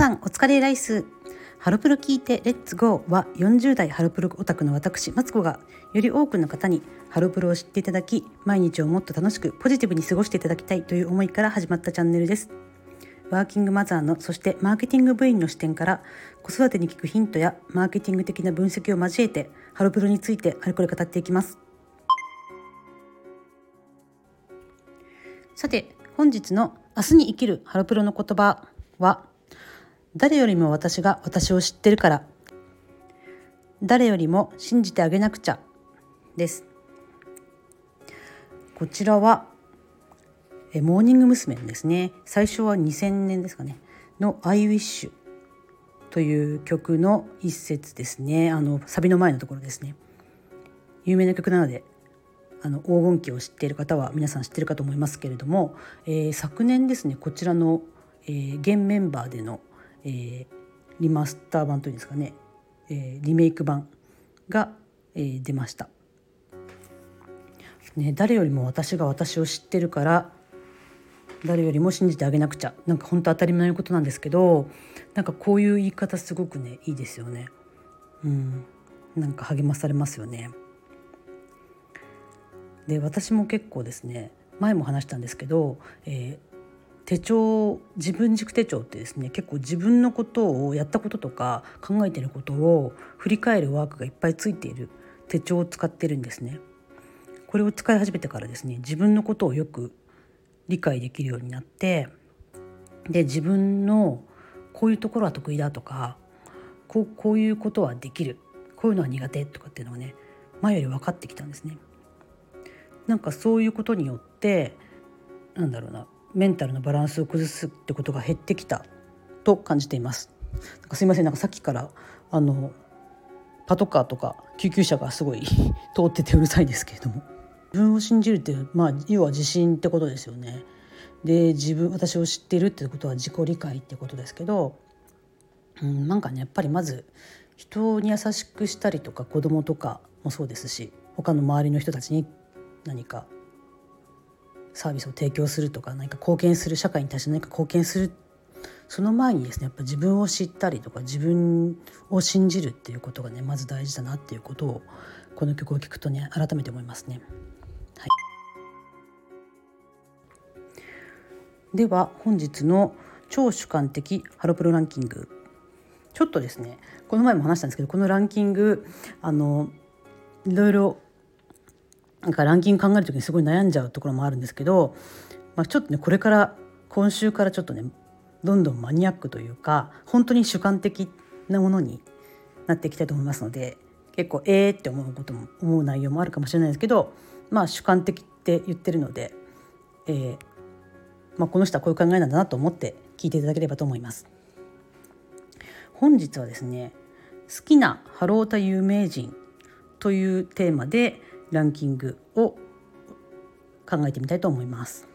さんお疲れライス。ハロプロ聞いてレッツゴーは40代ハロプロオタクの私マツコがより多くの方にハロプロを知っていただき毎日をもっと楽しくポジティブに過ごしていただきたいという思いから始まったチャンネルです。ワーキングマザーのそしてマーケティング部員の視点から子育てに効くヒントやマーケティング的な分析を交えてハロプロについてあれこれ語っていきます。さて本日の明日に生きるハロプロの言葉は誰よりも私が私を知ってるから。誰よりも信じてあげなくちゃ。です。こちらはえモーニング娘。ですね。最初は2000年ですかね。の「I Wish」という曲の一節ですね。あのサビの前のところですね。有名な曲なのであの黄金期を知っている方は皆さん知ってるかと思いますけれども、えー、昨年ですねこちらの、えー、現メンバーでの、えー、リマスター版というんですかね、えー、リメイク版が、えー、出ました。ね、誰よりも私が私を知ってるから誰よりも信じてあげなくちゃなんか本当当たり前のことなんですけどなんかこういう言い方すごくねいいですよね。うん、なんか励まされますよね。で私も結構ですね前も話したんですけど、えー、手帳自分軸手帳ってですね結構自分のことをやったこととか考えてることを振り返るワークがいっぱいついている手帳を使ってるんですね。これを使い始めてからですね自分のことをよく理解できるようになってで自分のこういうところは得意だとかこうこういうことはできるこういうのは苦手とかっていうのがね前より分かってきたんですね。なんかそういうことによってなんだろうなメンタルのバランスを崩すってことが減ってきたと感じています。なんかすいませんなんかさっきからあのパトカーとか救急車がすごい 通っててうるさいですけれども自分を信じるってまあ要は自信ってことですよね。で自分私を知っているってことは自己理解ってことですけど、うん、なんかねやっぱりまず人に優しくしたりとか子供とかもそうですし他の周りの人たちに何かサービスを提供するとか何か貢献する社会に対して何か貢献するその前にですねやっぱ自分を知ったりとか自分を信じるっていうことがねまず大事だなっていうことをこの曲を聴くとね改めて思いますね。はい、では本日の超主観的ハロプロランキングちょっとですねこの前も話したんですけどこのランキングあのいろいろなんかランキング考える時にすごい悩んじゃうところもあるんですけど、まあ、ちょっとねこれから今週からちょっとねどんどんマニアックというか本当に主観的なものになっていきたいと思いますので結構えーって思うことも思う内容もあるかもしれないですけどまあ主観的って言ってるので、えーまあ、この人はこういう考えなんだなと思って聞いていただければと思います。本日はですね好きなハロータ有名人というテーマでランキングを考えてみたいと思います。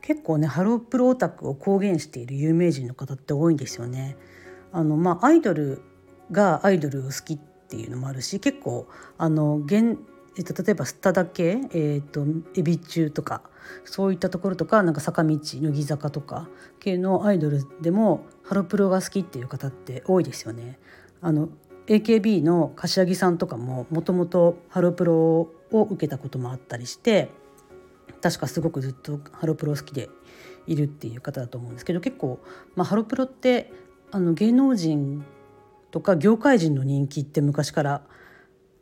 結構ねハロープロオタクを公言している有名人の方って多いんですよね。あのまあアイドルがアイドルを好きっていうのもあるし結構あの現えっと、例えばスタダ系、えーと、エビ中とかそういったところとかなんか坂道乃木坂とか系のアイドルでもハロプロが好きっていう方って多いですよね。あの AKB の柏木さんとかももともとハロプロを受けたこともあったりして確かすごくずっとハロプロ好きでいるっていう方だと思うんですけど結構、まあ、ハロプロってあの芸能人とか業界人の人気って昔から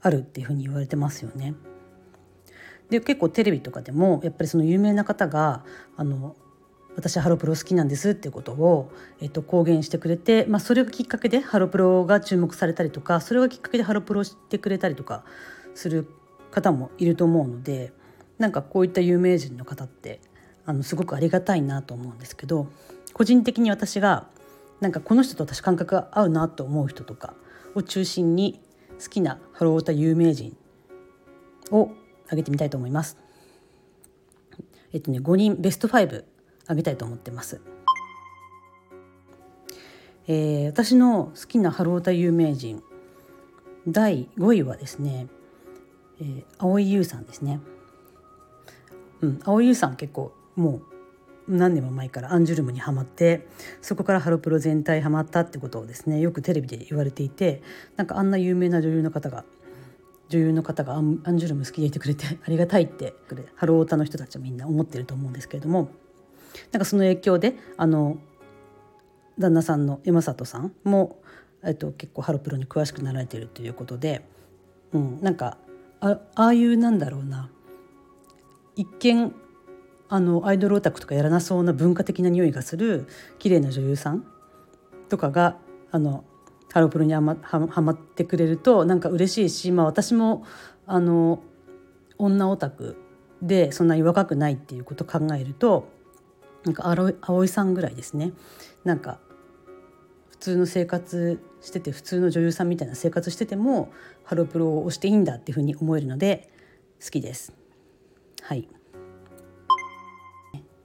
あるっていうふうに言われてますよね。で結構テレビとかでもやっぱりその有名な方があの私ハロプロ好きなんですっていうことを、えっと、公言してくれて、まあ、それがきっかけでハロプロが注目されたりとかそれがきっかけでハロプロを知ってくれたりとかする方もいると思うのでなんかこういった有名人の方ってあのすごくありがたいなと思うんですけど個人的に私がなんかこの人と私感覚が合うなと思う人とかを中心に好きなハロータ有名人を挙げてみたいと思います。えっとね5人ベスト5あげたいと思ってます。えー、私の好きなハロータ有名人第5位はですね、えー、蒼井優さんですね。うん、蒼井優さん結構もう何年も前からアンジュルムにはまってそこからハロプロ全体ハマったってことをですねよくテレビで言われていてなんかあんな有名な女優の方が女優の方がアンジュルム好きでいてくれてありがたいってハロータの人たちはみんな思ってると思うんですけれどもなんかその影響であの旦那さんの山里さんも、えっと、結構ハロプロに詳しくなられているということで、うん、なんかあああいうなんだろうな一見あのアイドルオタクとかやらなそうな文化的な匂いがする綺麗な女優さんとかがあのハロプロにはまはまってくれるとなんか嬉しいし、まあ、私もあの女オタクでそんなに若くないっていうことを考えるとなんか葵さんぐらいですねなんか普通の生活してて普通の女優さんみたいな生活しててもハロプロを推していいんだっていうふうに思えるので好きです。はい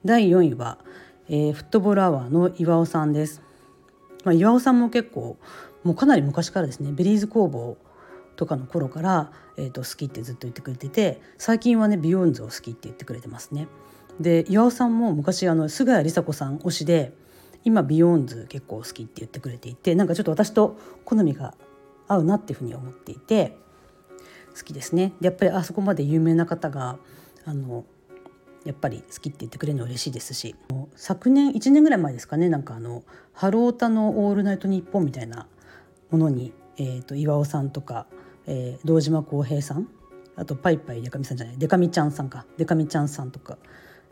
第4位は、えー、フットボールアワーの岩尾さんです。まあ、岩尾さんも結構もうかなり昔からですね Berryz工房とかの頃から、えー、と好きってずっと言ってくれてて最近はねビヨーンズを好きって言ってくれてますね。で岩尾さんも昔あの菅谷梨沙子さん推しで今ビヨーンズ結構好きって言ってくれていてなんかちょっと私と好みが合うなっていうふうに思っていて好きですね。でやっぱりあそこまで有名な方があのやっぱり好きって言ってくれるの嬉しいですし昨年1年ぐらい前ですかねなんかあの「ハロヲタのオールナイトニッポン」みたいなものに、えーと、岩尾さんとか、えー、堂島孝平さんあとパイパイデカミさんじゃないデカミちゃんさんかデカミちゃんさんとか、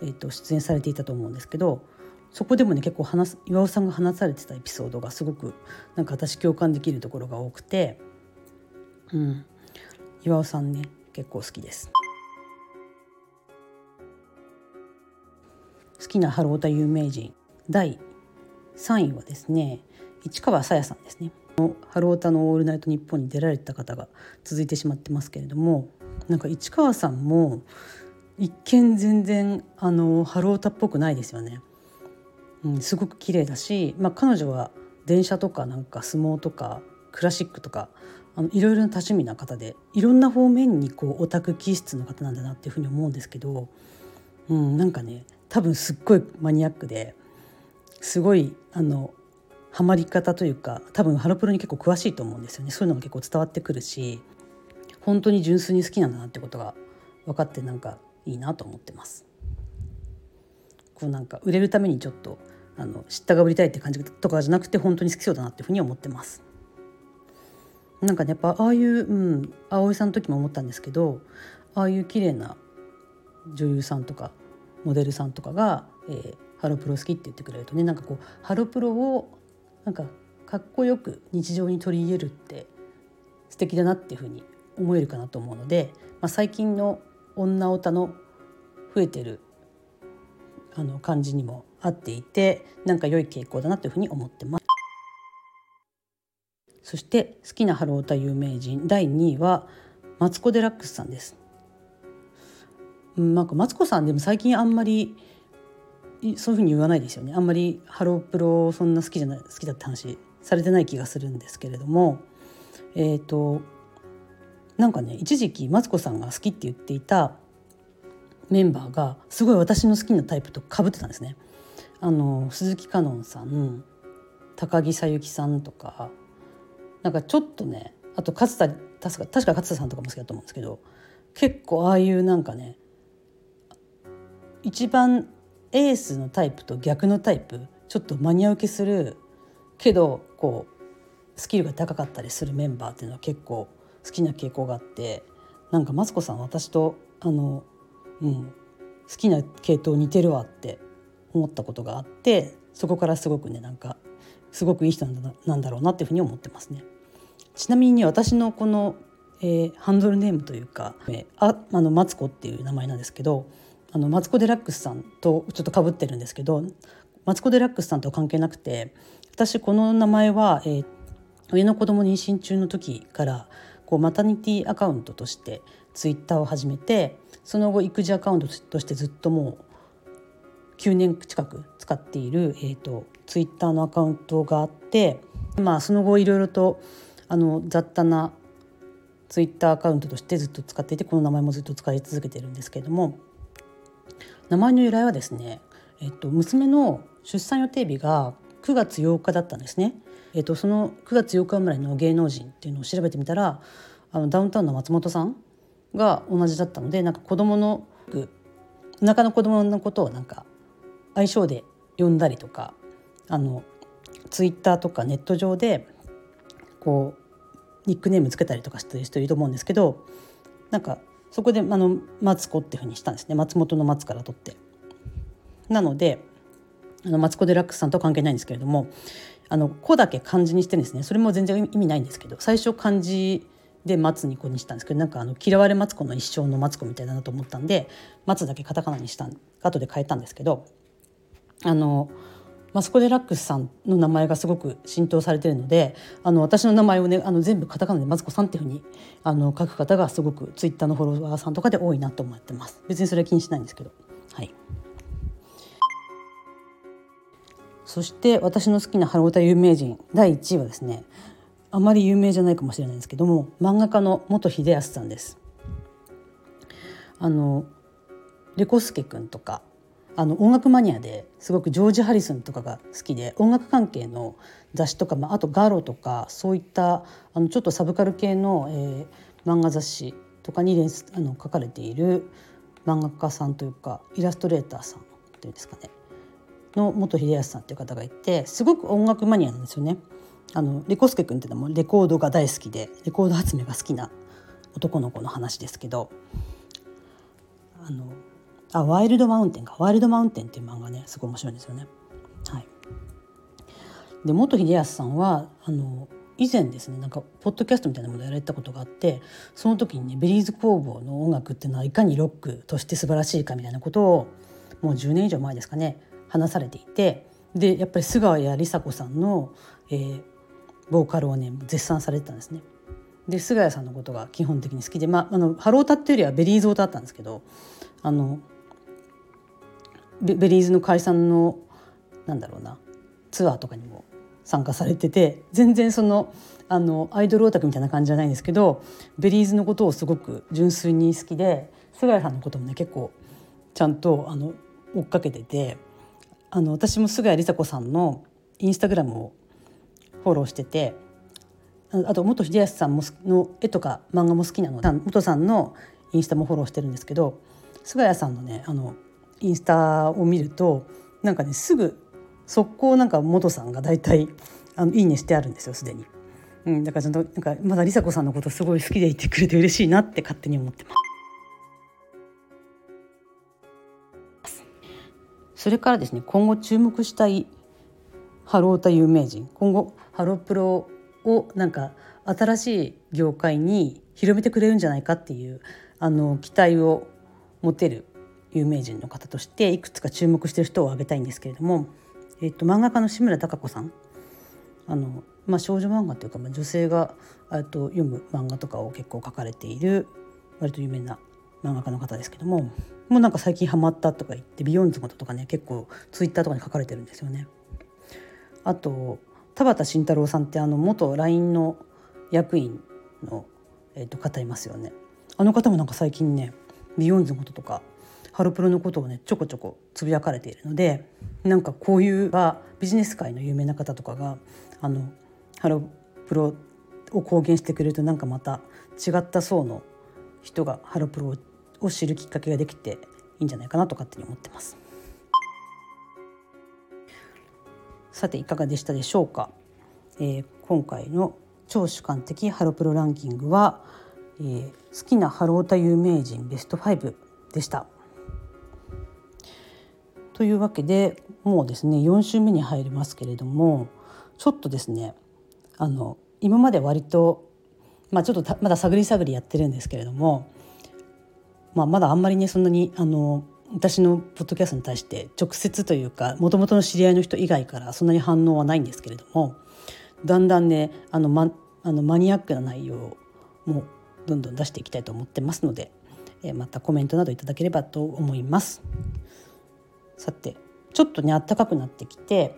えーと、出演されていたと思うんですけどそこでもね結構話す岩尾さんが話されてたエピソードがすごくなんか私共感できるところが多くて、うん、岩尾さんね結構好きです。好きなハロータ有名人第3位はですね市川さやさんですね。ハロータの「オールナイトニッポン」に出られた方が続いてしまってますけれどもなんか市川さんも一見全然あのハロータっぽくないですよね。うん、すごく綺麗だし、まあ、彼女は電車とかなんか相撲とかクラシックとかあのいろいろな多趣味な方でいろんな方面にこうオタク気質の方なんだなっていうふうに思うんですけど、うん、なんかね多分すっごいマニアックですごいあのハマり方というか多分ハロプロに結構詳しいと思うんですよねそういうのが結構伝わってくるし本当に純粋に好きなんだなってことが分かってなんかいいなと思ってます。こうなんか売れるためにちょっとあの知ったかぶりたいって感じとかじゃなくて本当に好きそうだなっていうふうに思ってます。なんかねやっぱああいううん葵さんの時も思ったんですけどああいう綺麗な女優さんとかモデルさんとかが、えー、ハロプロ好きって言ってくれるとねなんかこうハロプロをなんかかっこよく日常に取り入れるって素敵だなっていうふうに思えるかなと思うので、まあ、最近の女オタの増えてるあの感じにも合っていてなんか良い傾向だなというふうに思ってます。そして好きなハロータ有名人第2位はマツコ・デラックスさんです。なんかマツコさんでも最近あんまりそういうふうに言わないですよねあんまりハロープロそんな好きじゃない好きだって話されてない気がするんですけれどもえっ、ー、となんかね一時期マツコさんが好きって言っていたメンバーがすごい私の好きなタイプとかぶってたんですね。あの鈴木香音さん高木さゆきさんとかなんかちょっとねあと勝田確か確か勝田さんとかも好きだと思うんですけど結構ああいうなんかね一番エースのタイプと逆のタイプちょっとマニア受けするけどこうスキルが高かったりするメンバーっていうのは結構好きな傾向があってなんかマツコさん私とあの、うん、好きな系統似てるわって思ったことがあってそこからすごくねなんかすごくいい人なんだろうなっていうふうに思ってますね。ちなみに私のこの、えー、ハンドルネームというか、え、ああのマツコっていう名前なんですけどあのマツコ・デラックスさんとちょっとかぶってるんですけどマツコ・デラックスさんとは関係なくて私この名前は、えー、上の子供妊娠中の時からこうマタニティアカウントとしてツイッターを始めてその後育児アカウントとしてずっともう9年近く使っている、えーと、ツイッターのアカウントがあって、まあ、その後いろいろとあの雑多なツイッターアカウントとしてずっと使っていてこの名前もずっと使い続けてるんですけれども名前の由来はですね、えっと、娘の出産予定日が9月8日だったんですね。えっと、その9月8日生まれの芸能人っていうのを調べてみたらあのダウンタウンの松本さんが同じだったのでなんか子供のお腹の子供のことをなんか愛称で呼んだりとかあのツイッターとかネット上でこうニックネームつけたりとかしてる人いると思うんですけどなんかそこであのマツコっていうふうにしたんですね松本の松から取って。なのであのマツコ・デラックスさんとは関係ないんですけれどもあの「子」だけ漢字にしてですねそれも全然意味ないんですけど最初漢字で松に子にしたんですけどなんかあの嫌われマツコの一生のマツコみたいだなと思ったんで松だけカタカナにした後で変えたんですけどあのマスコ・デラックスさんの名前がすごく浸透されてるのであの私の名前をねあの全部カタカナでマツコさんっていうふうにあの書く方がすごくツイッターのフォロワーさんとかで多いなと思ってます。別にそれは気にしないんですけど。はい。そして私の好きなハロータ有名人第1位はですねあまり有名じゃないかもしれないんですけども漫画家の元秀康さんです。あのレコスケ君とかあの音楽マニアですごくジョージ・ハリスンとかが好きで音楽関係の雑誌とか、まあ、あとガロとかそういったあのちょっとサブカル系の、えー、漫画雑誌とかにあの書かれている漫画家さんというかイラストレーターさんというんですかね。の元秀康さんっていう方がいてすごく音楽マニアなんですよね。あのレコスケ君っていうのもレコードが大好きでレコード集めが好きな男の子の話ですけどあのあワイルドマウンテンかワイルドマウンテンっていう漫画ねすごい面白いんですよね。はい、で元秀康さんはあの以前ですねなんかポッドキャストみたいなものをやられたことがあってその時にねベリーズ工房の音楽っていうのはいかにロックとして素晴らしいかみたいなことをもう10年以上前ですかね話されていてでやっぱり菅谷梨沙子さんの、えー、ボーカルをね絶賛されてたんですね。で菅谷さんのことが基本的に好きで、まあ、あのハロヲタっていうよりは Berryz オタだったんですけどあのベ Berryz の解散のなんだろうなツアーとかにも参加されてて全然そのあのアイドルオタクみたいな感じじゃないんですけど Berryz のことをすごく純粋に好きで菅谷さんのこともね結構ちゃんとあの追っかけててあの私も菅谷梨紗子さんのインスタグラムをフォローしててあと元秀康さんの絵とか漫画も好きなので元さんのインスタもフォローしてるんですけど菅谷さんのねあのインスタを見るとなんかねすぐ速攻なんか元さんが大体あのいいねしてあるんですよすでに。うん、だからちゃんとなんかまだ梨紗子さんのことすごい好きでいてくれて嬉しいなって勝手に思ってます。それからですね今後注目したいハロータ有名人今後ハロプロをなんか新しい業界に広めてくれるんじゃないかっていうあの期待を持てる有名人の方としていくつか注目してる人を挙げたいんですけれども、えっと、漫画家の志村貴子さん。あの、まあ、少女漫画というか、まあ、女性がと読む漫画とかを結構書かれている割と有名な漫画家の方ですけどももうなんか最近ハマったとか言って BEYOOOOONDS のこととかね結構ツイッターとかに書かれてるんですよね。あと田端信太郎さんってあの元 LINE の役員の、えー、と方いますよね。あの方もなんか最近ね BEYOOOOONDS のこととかハロプロのことをねちょこちょこつぶやかれているのでなんかこういうビジネス界の有名な方とかがあのハロプロを公言してくれるとなんかまた違った層の人がハロプロをを知るきっかけができていいんじゃないかなと勝手に思ってます。さていかがでしたでしょうか、えー、今回の超主観的ハロプロランキングは、えー、好きなハロータ有名人ベスト5でした。というわけでもうですね4週目に入りますけれどもちょっとですねあの今まで割と、まあ、ちょっとまだ探り探りやってるんですけれども、まあ、まだあんまりねそんなにあの私のポッドキャストに対して直接というかもともとの知り合いの人以外からそんなに反応はないんですけれどもだんだんねあの、ま、あのマニアックな内容もどんどん出していきたいと思ってますので、えまたコメントなどいただければと思います。さてちょっとね暖かくなってきて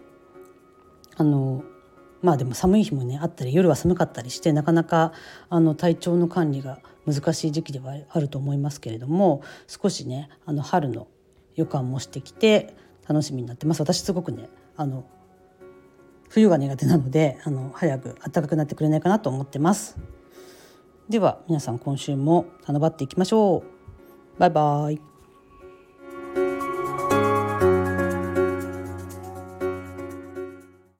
あのまあでも寒い日もねあったり夜は寒かったりしてなかなかあの体調の管理が難しい時期ではあると思いますけれども少しねあの春の予感もしてきて楽しみになってます。私すごくねあの冬が苦手なのであの早く暖かくなってくれないかなと思ってます。では皆さん今週も楽張っていきましょう。バイバイ。